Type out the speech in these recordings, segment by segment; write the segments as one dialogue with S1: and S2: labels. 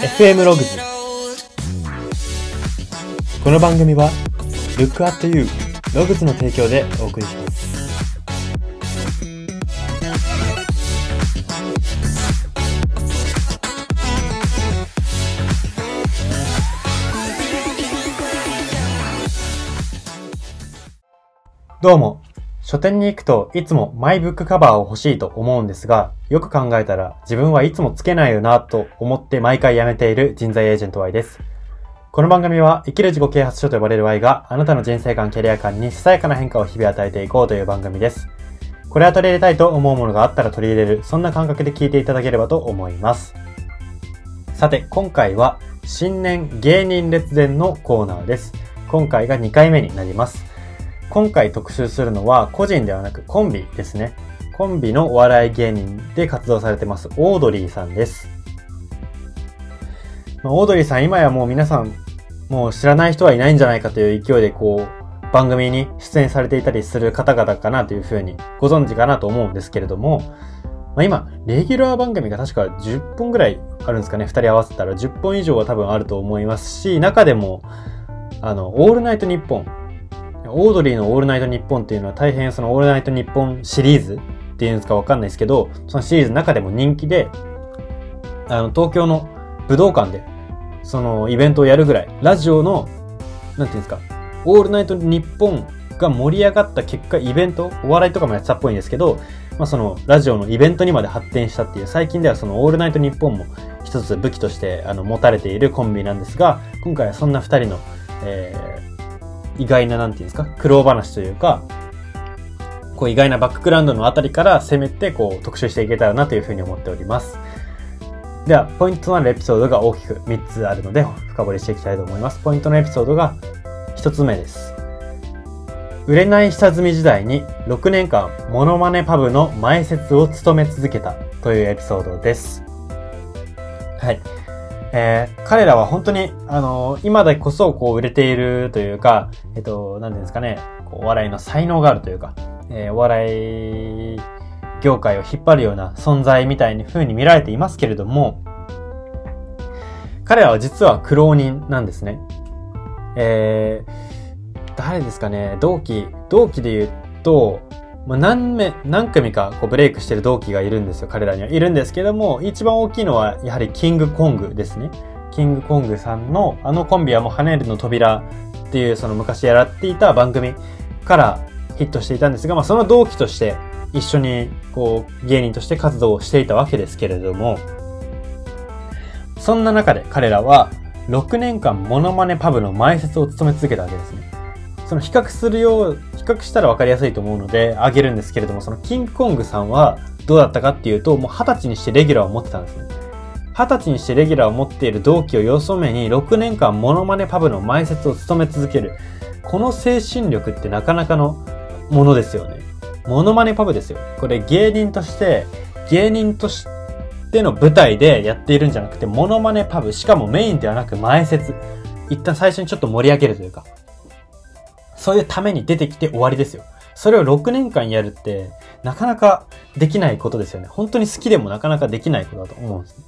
S1: FM ログズこの番組は Look at You ログズの提供でお送りします。どうも。書店に行くといつもマイブックカバーを欲しいと思うんですが、よく考えたら自分はいつもつけないよなと思って毎回やめている人材エージェント Y です。この番組は生きる自己啓発書と呼ばれる Y があなたの人生観、キャリア観にささやかな変化を日々与えていこうという番組です。これは取り入れたいと思うものがあったら取り入れる、そんな感覚で聞いていただければと思います。さて、今回は新年芸人列伝のコーナーです。今回が2回目になります。今回特集するのは個人ではなくコンビですね。コンビのお笑い芸人で活動されてますオードリーさんです。まオードリーさん今やもう皆さんもう知らない人はいないんじゃないかという勢いでこう番組に出演されていたりする方々かなというふうにご存知かなと思うんですけれども、まあ、今、レギュラー番組が確か10本ぐらいあるんですかね。2人合わせたら10本以上は多分あると思いますし、中でも、あの、オールナイトニッポン。オードリーのオールナイトニッポンっていうのは大変そのオールナイトニッポンシリーズっていうんですかわかんないですけど、そのシリーズの中でも人気で、あの、東京の武道館で、そのイベントをやるぐらい、ラジオの、なんていうんですか、オールナイトニッポンが盛り上がった結果、イベント、お笑いとかもやってたっぽいんですけど、まあそのラジオのイベントにまで発展したっていう、最近ではそのオールナイトニッポンも一つ武器としてあの持たれているコンビなんですが、今回はそんな二人の、えー、意外な、なんていうんですか、苦労話というか、こう意外なバックグラウンドのあたりから攻めてこう特集していけたらなというふうに思っております。では、ポイントとなるエピソードが大きく3つあるので、深掘りしていきたいと思います。ポイントのエピソードが1つ目です。売れない下積み時代に6年間モノマネパブの前説を務め続けたというエピソードです。はい。えー、彼らは本当に、あのー今だこそこう売れているというか、えっと、なんていうんですかね、こうお笑いの才能があるというか、えーお笑い業界を引っ張るような存在みたいに風に見られていますけれども、彼らは実は苦労人なんですね。えー、誰ですかね、同期、同期で言うと、まあ、何名、何組かこうブレイクしてる同期がいるんですよ、彼らには。いるんですけども、一番大きいのはやはりキングコングですね。キングコングさんの、あのコンビはもう跳ねるの扉っていうその昔やらっていた番組からヒットしていたんですが、まあその同期として一緒にこう芸人として活動をしていたわけですけれども、そんな中で彼らは6年間モノマネパブの前説を務め続けたわけですね。その比較するよう、比較したら分かりやすいと思うのであげるんですけれども、そのキングコングさんはどうだったかっていうと、もう20歳にしてレギュラーを持ってたんですね。20歳にしてレギュラーを持っている同期をよそ目に6年間モノマネパブの前説を務め続ける。この精神力ってなかなかのものですよね。モノマネパブですよ。これ芸人として、芸人としての舞台でやっているんじゃなくて、モノマネパブ、しかもメインではなく前説。一旦最初にちょっと盛り上げるというか、そういうために出てきて終わりですよ。それを6年間やるって、なかなかできないことですよね。本当に好きでもなかなかできないことだと思うんですね。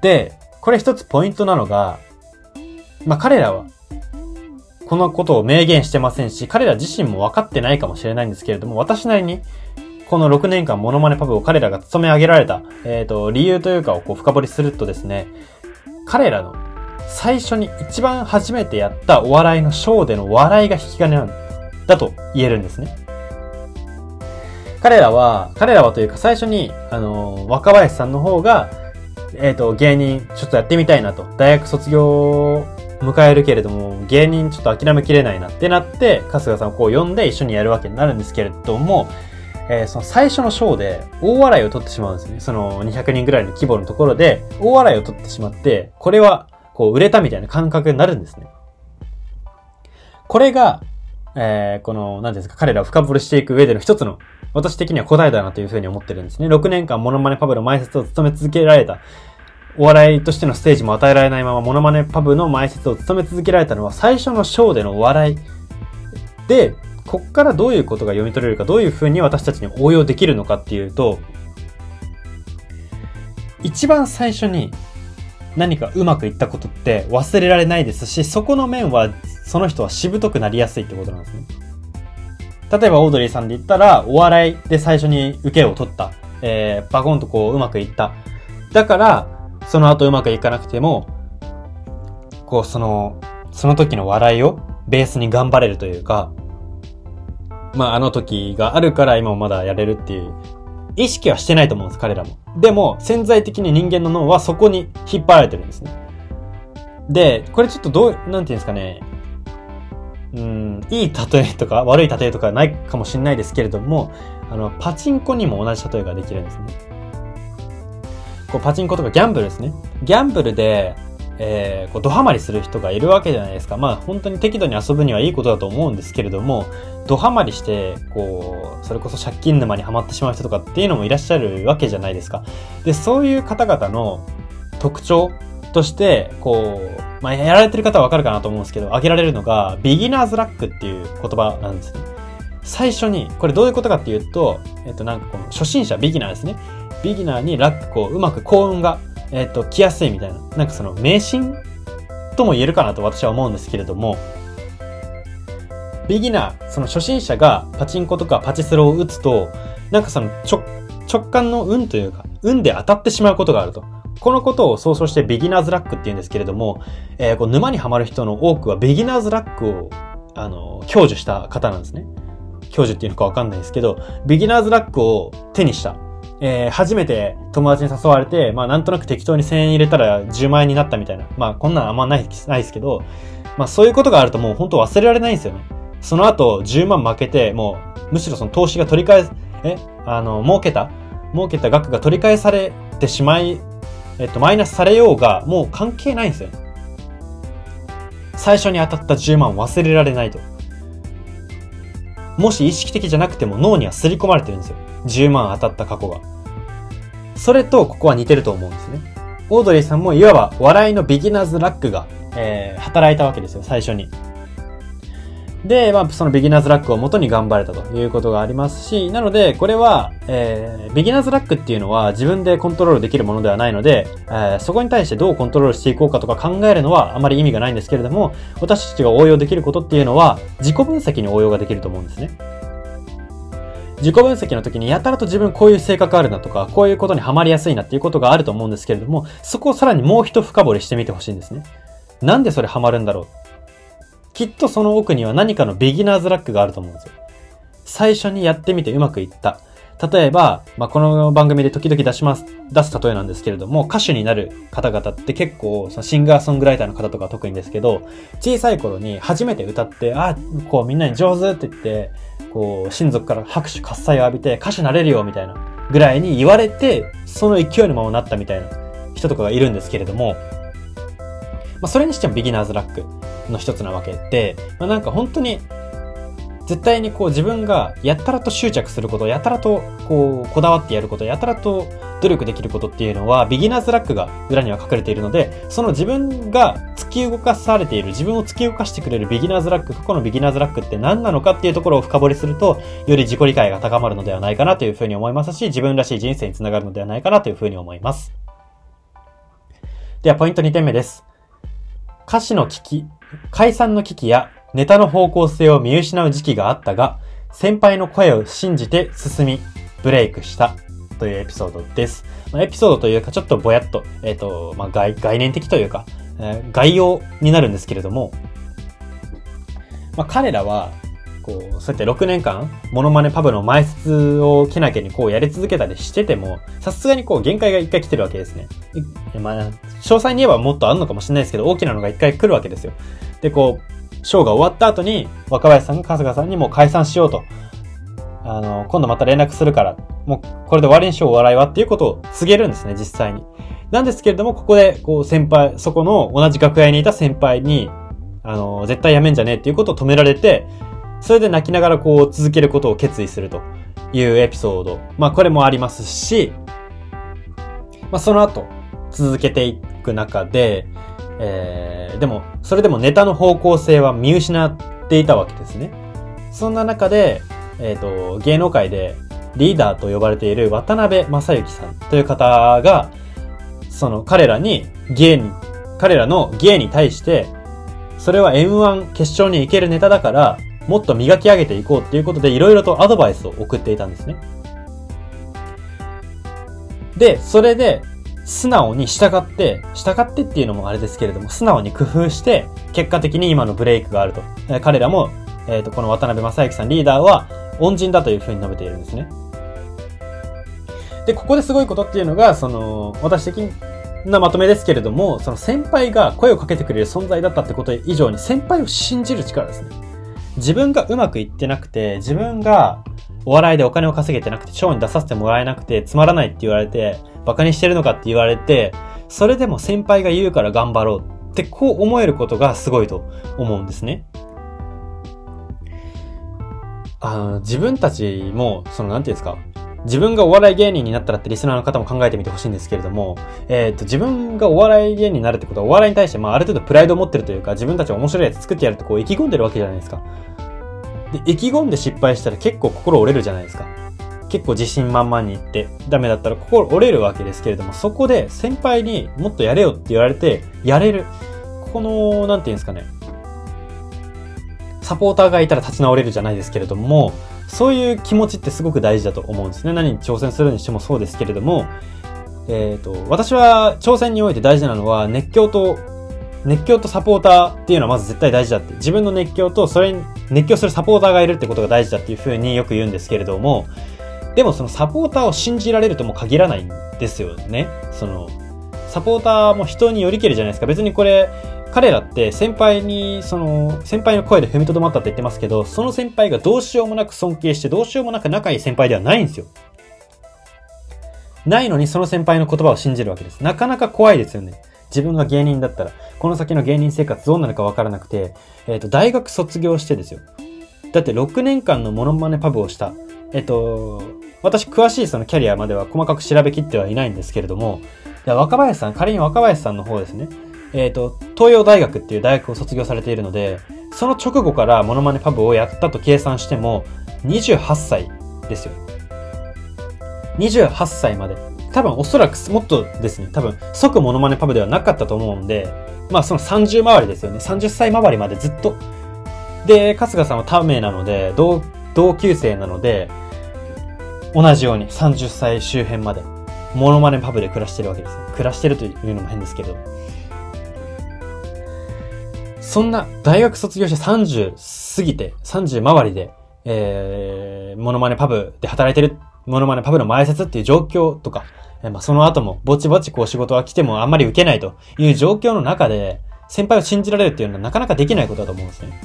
S1: で、これ一つポイントなのが、まあ、彼らは、このことを明言してませんし、彼ら自身も分かってないかもしれないんですけれども、私なりに、この6年間モノマネパブを彼らが務め上げられた、えっ、と、理由というかをこう深掘りするとですね、彼らの最初に一番初めてやったお笑いのショーでの笑いが引き金なんだと言えるんですね。彼らは、彼らはというか最初に、あの、若林さんの方が、えっ、と、芸人ちょっとやってみたいなと。大学卒業を迎えるけれども、芸人ちょっと諦めきれないなってなって、春日さんをこう呼んで一緒にやるわけになるんですけれども、えーその最初のショーで大笑いを取ってしまうんですね。その200人ぐらいの規模のところで大笑いを取ってしまって、これはこう売れたみたいな感覚になるんですね。これが、えーこの、何ですか、彼らを深掘りしていく上での一つの、私的には答えだなというふうに思ってるんですね。6年間モノマネパブの前説を務め続けられた。お笑いとしてのステージも与えられないままモノマネパブの前説を務め続けられたのは最初のショーでのお笑い。で、こっからどういうことが読み取れるか、どういうふうに私たちに応用できるのかっていうと、一番最初に何かうまくいったことって忘れられないですし、そこの面は、その人はしぶとくなりやすいってことなんですね。例えばオードリーさんで言ったら、お笑いで最初に受けを取った。えー、バコンとこううまくいった。だから、その後うまくいかなくても、こうその、その時の笑いをベースに頑張れるというか、まああの時があるから今もまだやれるっていう意識はしてないと思うんです、彼らも。でも、潜在的に人間の脳はそこに引っ張られてるんですね。で、これちょっとどう、なんていうんですかね。うん、いい例えとか悪い例えとかないかもしれないですけれども、あの、パチンコにも同じ例えができるんですね。こう、パチンコとかギャンブルですね。ギャンブルで、えー、こう、ドハマりする人がいるわけじゃないですか。まあ、本当に適度に遊ぶにはいいことだと思うんですけれども、ドハマりして、こう、それこそ借金沼にはまってしまう人とかっていうのもいらっしゃるわけじゃないですか。で、そういう方々の特徴として、こう、まあ、やられてる方はわかるかなと思うんですけど、挙げられるのが、ビギナーズラックっていう言葉なんですね。最初に、これどういうことかっていうと、えっと、なんかこの初心者、ビギナーですね。ビギナーにラック、こう、うまく幸運がえっ、ー、と、来やすいみたいな。なんかその、迷信とも言えるかなと私は思うんですけれども、ビギナー、その初心者がパチンコとかパチスロを打つと、なんかその直、直感の運というか、運で当たってしまうことがあると。このことを総称してビギナーズラックって言うんですけれども、えー、こう沼にはまる人の多くはビギナーズラックを、あの、享受した方なんですね。享受っていうのかわかんないですけど、ビギナーズラックを手にしたえー、初めて友達に誘われて、まあなんとなく適当に1000円入れたら10万円になったみたいな。まあこんなんあんまないないですけど、まあそういうことがあるともう本当忘れられないんですよね。その後10万負けて、もうむしろその投資が取り返す、えあの、儲けた？儲けた額が取り返されてしまい、えっと、マイナスされようが、もう関係ないんですよ。最初に当たった10万忘れられないと。もし意識的じゃなくても脳には刷り込まれてるんですよ。10万当たった過去が。それとここは似てると思うんですね。オードリーさんもいわば笑いのビギナーズラックが、えー、働いたわけですよ、最初に。で、まあ、そのビギナーズラックを元に頑張れたということがありますし、なので、これは、えー、ビギナーズラックっていうのは自分でコントロールできるものではないので、えー、そこに対してどうコントロールしていこうかとか考えるのはあまり意味がないんですけれども、私たちが応用できることっていうのは、自己分析に応用ができると思うんですね。自己分析の時にやたらと自分こういう性格あるなとか、こういうことにはまりやすいなっていうことがあると思うんですけれども、そこをさらにもう一深掘りしてみてほしいんですね。なんでそれハマるんだろう？きっとその奥には何かのビギナーズラックがあると思うんですよ。最初にやってみてうまくいった。例えば、まあ、この番組で時々出します、出す例えなんですけれども、歌手になる方々って結構、そのシンガーソングライターの方とか特にですけど、小さい頃に初めて歌って、あ、こうみんなに上手って言って、こう、親族から拍手喝采を浴びて歌手になれるよみたいなぐらいに言われて、その勢いのままなったみたいな人とかがいるんですけれども、まあ、それにしてもビギナーズラックの一つなわけで、まあ、なんか本当に絶対にこう自分がやたらと執着すること、やたらとこうこだわってやること、やたらと努力できることっていうのはビギナーズラックが裏には隠れているので、その自分が突き動かされている、自分を突き動かしてくれるビギナーズラック、過去のビギナーズラックって何なのかっていうところを深掘りすると、より自己理解が高まるのではないかなというふうに思いますし、自分らしい人生につながるのではないかなというふうに思います。では、ポイント2点目です。歌詞の危機、解散の危機やネタの方向性を見失う時期があったが、先輩の声を信じて進み、ブレイクしたというエピソードです。まあ、エピソードというかちょっとぼやっと、えっ、ー、と、まあ概、概念的というか、えー、概要になるんですけれども、まあ、彼らは、こう、そうやって6年間、モノマネパブの前説をけなげにこうやり続けたりしてても、さすがにこう限界が一回来てるわけですね。まあ、詳細に言えばもっとあるのかもしれないですけど、大きなのが一回来るわけですよ。で、こう、ショーが終わった後に、若林さんが春日さんにもう解散しようと。あの、今度また連絡するから、もうこれで終わりにしようお笑いはっていうことを告げるんですね、実際に。なんですけれども、ここで、こう、先輩、そこの同じ楽屋にいた先輩に、あの、絶対やめんじゃねえっていうことを止められて、それで泣きながらこう、続けることを決意するというエピソード。まあ、これもありますし、まあ、その後、続けていく中で、えー、でも、それでもネタの方向性は見失っていたわけですね。そんな中で、えっ、ー、と、芸能界でリーダーと呼ばれている渡辺正幸さんという方が、その彼らに芸に、彼らの芸に対して、それは M1 決勝に行けるネタだから、もっと磨き上げていこうっていうことで、いろいろとアドバイスを送っていたんですね。で、それで、素直に従って、従ってっていうのもあれですけれども、素直に工夫して、結果的に今のブレイクがあると。彼らも、え、ー、と、この渡辺正行さんリーダーは、恩人だというふうに述べているんですね。で、ここですごいことっていうのが、その、私的なまとめですけれども、その先輩が声をかけてくれる存在だったってこと以上に、先輩を信じる力ですね。自分がうまくいってなくて、自分がお笑いでお金を稼げてなくて、ショーに出させてもらえなくて、つまらないって言われて、馬鹿にしてるのかって言われて、それでも先輩が言うから頑張ろうってこう思えることがすごいと思うんですね。あの、自分たちも、その、なんていうんですか、自分がお笑い芸人になったらってリスナーの方も考えてみてほしいんですけれども、えっ、ー、と、自分がお笑い芸人になるってことは、お笑いに対して、まあ、ある程度プライドを持ってるというか、自分たち面白いやつ作ってやるってこう意気込んでるわけじゃないですか。で、意気込んで失敗したら結構心折れるじゃないですか。結構自信満々に言ってダメだったら心折れるわけですけれども、そこで先輩にもっとやれよって言われて、やれる。この、なんていうんですかね。サポーターがいたら立ち直れるじゃないですけれども、そういう気持ちってすごく大事だと思うんですね。何に挑戦するにしてもそうですけれども、えっ、ー、と、私は挑戦において大事なのは熱狂と、熱狂とサポーターっていうのはまず絶対大事だって。自分の熱狂とそれに熱狂するサポーターがいるってことが大事だっていうふうによく言うんですけれども、でもそのサポーターを信じられるとも限らないんですよね。その、サポーターも人によりけりじゃないですか。別にこれ、彼らって先輩に、その、先輩の声で踏みとどまったって言ってますけど、その先輩がどうしようもなく尊敬して、どうしようもなく仲いい先輩ではないんですよ。ないのにその先輩の言葉を信じるわけです。なかなか怖いですよね。自分が芸人だったら、この先の芸人生活どうなるかわからなくて、えっ、ー、と、大学卒業してですよ。だって6年間のモノマネパブをした。えっと、私詳しいそのキャリアまでは細かく調べきってはいないんですけれども、若林さん、仮に若林さんの方ですね。えっ、と、東洋大学っていう大学を卒業されているので、その直後からモノマネパブをやったと計算しても、28歳ですよ。28歳まで。多分おそらくもっとですね、多分即モノマネパブではなかったと思うんで、まあその30回りですよね。30歳回りまでずっと。で、春日さんは他名なので、同、同級生なので、同じように30歳周辺まで、モノマネパブで暮らしてるわけです。暮らしてるというのも変ですけど。そんな大学卒業して30過ぎて、30周りで、えー、モノマネパブで働いてる、モノマネパブの前説っていう状況とか、えー、まあ、その後もぼちぼちこう仕事が来てもあんまり受けないという状況の中で、先輩を信じられるっていうのはなかなかできないことだと思うんですね。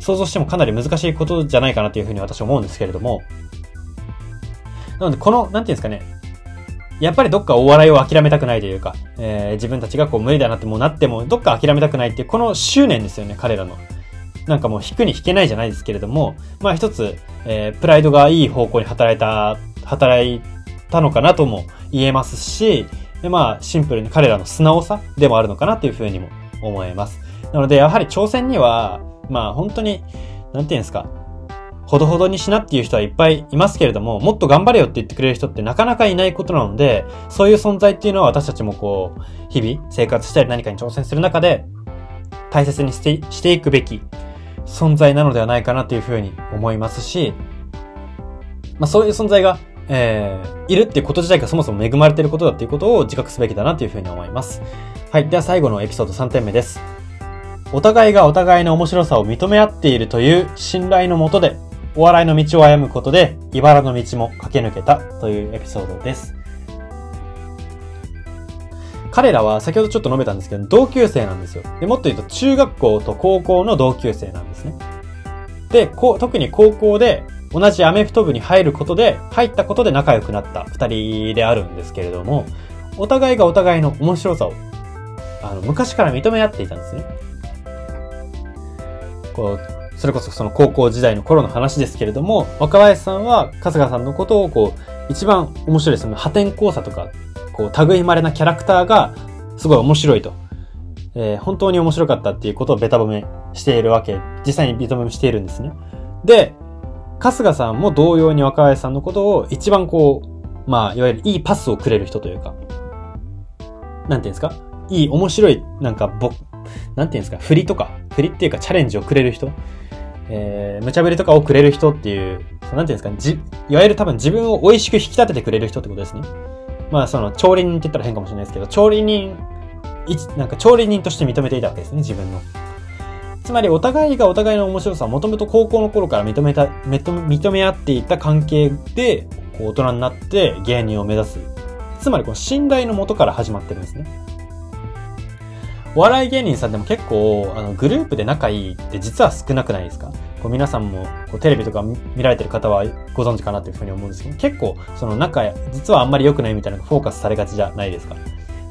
S1: 想像してもかなり難しいことじゃないかなというふうに私は思うんですけれども、なので、この、なんていうんですかね、やっぱりどっかお笑いを諦めたくないというか、えー、自分たちがこう無理だなってもうなっても、どっか諦めたくないっていう、この執念ですよね、彼らの。なんかもう引くに引けないじゃないですけれども、まあ一つ、えー、プライドがいい方向に働いた、働いたのかなとも言えますし、でまあシンプルに彼らの素直さでもあるのかなっていうふうにも思えます。なのでやはり挑戦には、まあ本当に、なんていうんですか、ほどほどにしなっていう人はいっぱいいますけれども、もっと頑張れよって言ってくれる人ってなかなかいないことなので、そういう存在っていうのは私たちもこう、日々生活したり何かに挑戦する中で、大切にしてしていくべき存在なのではないかなというふうに思いますし、まあそういう存在が、えー、いるっていうこと自体がそもそも恵まれていることだっていうことを自覚すべきだなというふうに思います。はい。では最後のエピソード3点目です。お互いがお互いの面白さを認め合っているという信頼のもとでお笑いの道を歩むことで、茨の道も駆け抜けたというエピソードです。彼らは先ほどちょっと述べたんですけど、同級生なんですよ。でもっと言うと、中学校と高校の同級生なんですね。で、こう特に高校で同じアメフト部に入ることで、入ったことで仲良くなった二人であるんですけれども、お互いがお互いの面白さを、あの、昔から認め合っていたんですね。こう、それこそその高校時代の頃の話ですけれども、若林さんは春日さんのことをこう、一番面白いその破天荒さとか、こう、類稀なキャラクターがすごい面白いと。えー、本当に面白かったっていうことをベタ褒めしているわけ、実際にベタ褒めしているんですね。で、春日さんも同様に若林さんのことを一番こう、まあ、いわゆるいいパスをくれる人というか、なんていうんですか？いい、面白い、なんか、ぼ、なんていうんですか？振りとか、振りっていうかチャレンジをくれる人えー、無茶ぶりとかをくれる人っていう、なんていうんですかね、じ、いわゆる多分自分を美味しく引き立ててくれる人ってことですね。まあ、その、調理人って言ったら変かもしれないですけど、調理人、いなんか調理人として認めていたわけですね、自分の。つまり、お互いがお互いの面白さをもともと高校の頃から認めた、認め合っていた関係で、こう、大人になって芸人を目指す。つまり、この信頼のもとから始まってるんですね。お笑い芸人さんでも結構、あの、グループで仲いいって実は少なくないですか？こう皆さんもこうテレビとか見られてる方はご存知かなというふうに思うんですけど、結構その仲、実はあんまり良くないみたいなのがフォーカスされがちじゃないですか？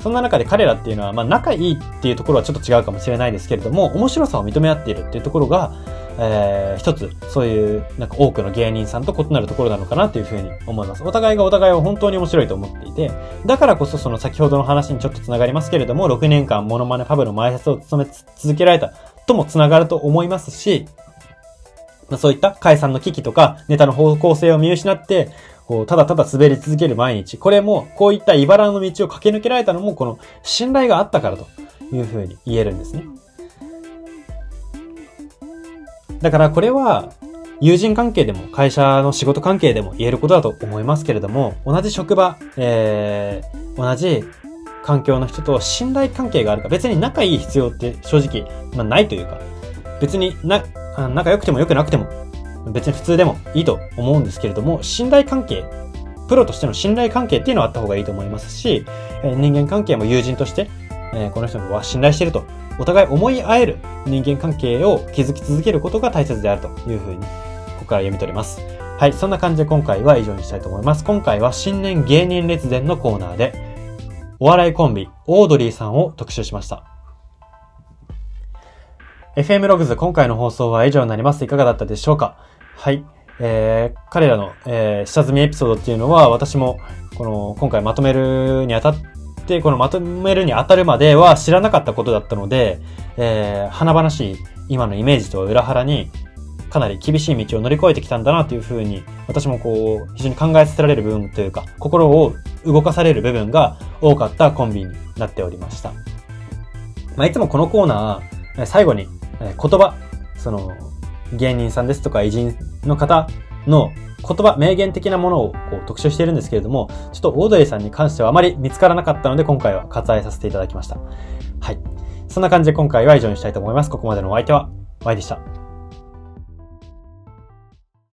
S1: そんな中で彼らっていうのは、まあ仲いいっていうところはちょっと違うかもしれないですけれども、面白さを認め合っているっていうところが、えー、一つ、そういう、なんか多くの芸人さんと異なるところなのかなというふうに思います。お互いがお互いを本当に面白いと思っていて、だからこそその先ほどの話にちょっと繋がりますけれども、6年間モノマネパブの前説を務め続けられたとも繋がると思いますし、まあ、そういった解散の危機とか、ネタの方向性を見失って、こう、ただただ滑り続ける毎日。これも、こういった茨の道を駆け抜けられたのも、この信頼があったからというふうに言えるんですね。だからこれは、友人関係でも会社の仕事関係でも言えることだと思いますけれども、同じ職場、えー、同じ環境の人と信頼関係があるか、別に仲いい必要って正直、まあないというか、別にな、仲良くても良くなくても、別に普通でもいいと思うんですけれども、信頼関係、プロとしての信頼関係っていうのはあった方がいいと思いますし、え人間関係も友人として、えこの人は信頼していると、お互い思い合える人間関係を築き続けることが大切であるというふうに、ここから読み取れます。はい、そんな感じで今回は以上にしたいと思います。今回は新年芸人列伝のコーナーで、お笑いコンビ、オードリーさんを特集しました。FM ログズ、今回の放送は以上になります。いかがだったでしょうか？はい。えー、彼らの、えー、下積みエピソードっていうのは、私も、この、今回まとめるにあたって、このまとめるにあたるまでは知らなかったことだったので、えー、華々しい今のイメージと裏腹に、かなり厳しい道を乗り越えてきたんだなというふうに、私もこう、非常に考えさせられる部分というか、心を動かされる部分が多かったコンビになっておりました。まあ、いつもこのコーナー、最後に言葉、その、芸人さんですとか偉人の方の言葉、名言的なものをこう特集しているんですけれども、ちょっとオードリーさんに関してはあまり見つからなかったので、今回は割愛させていただきました。はい。そんな感じで今回は以上にしたいと思います。ここまでのお相手は、Y でした。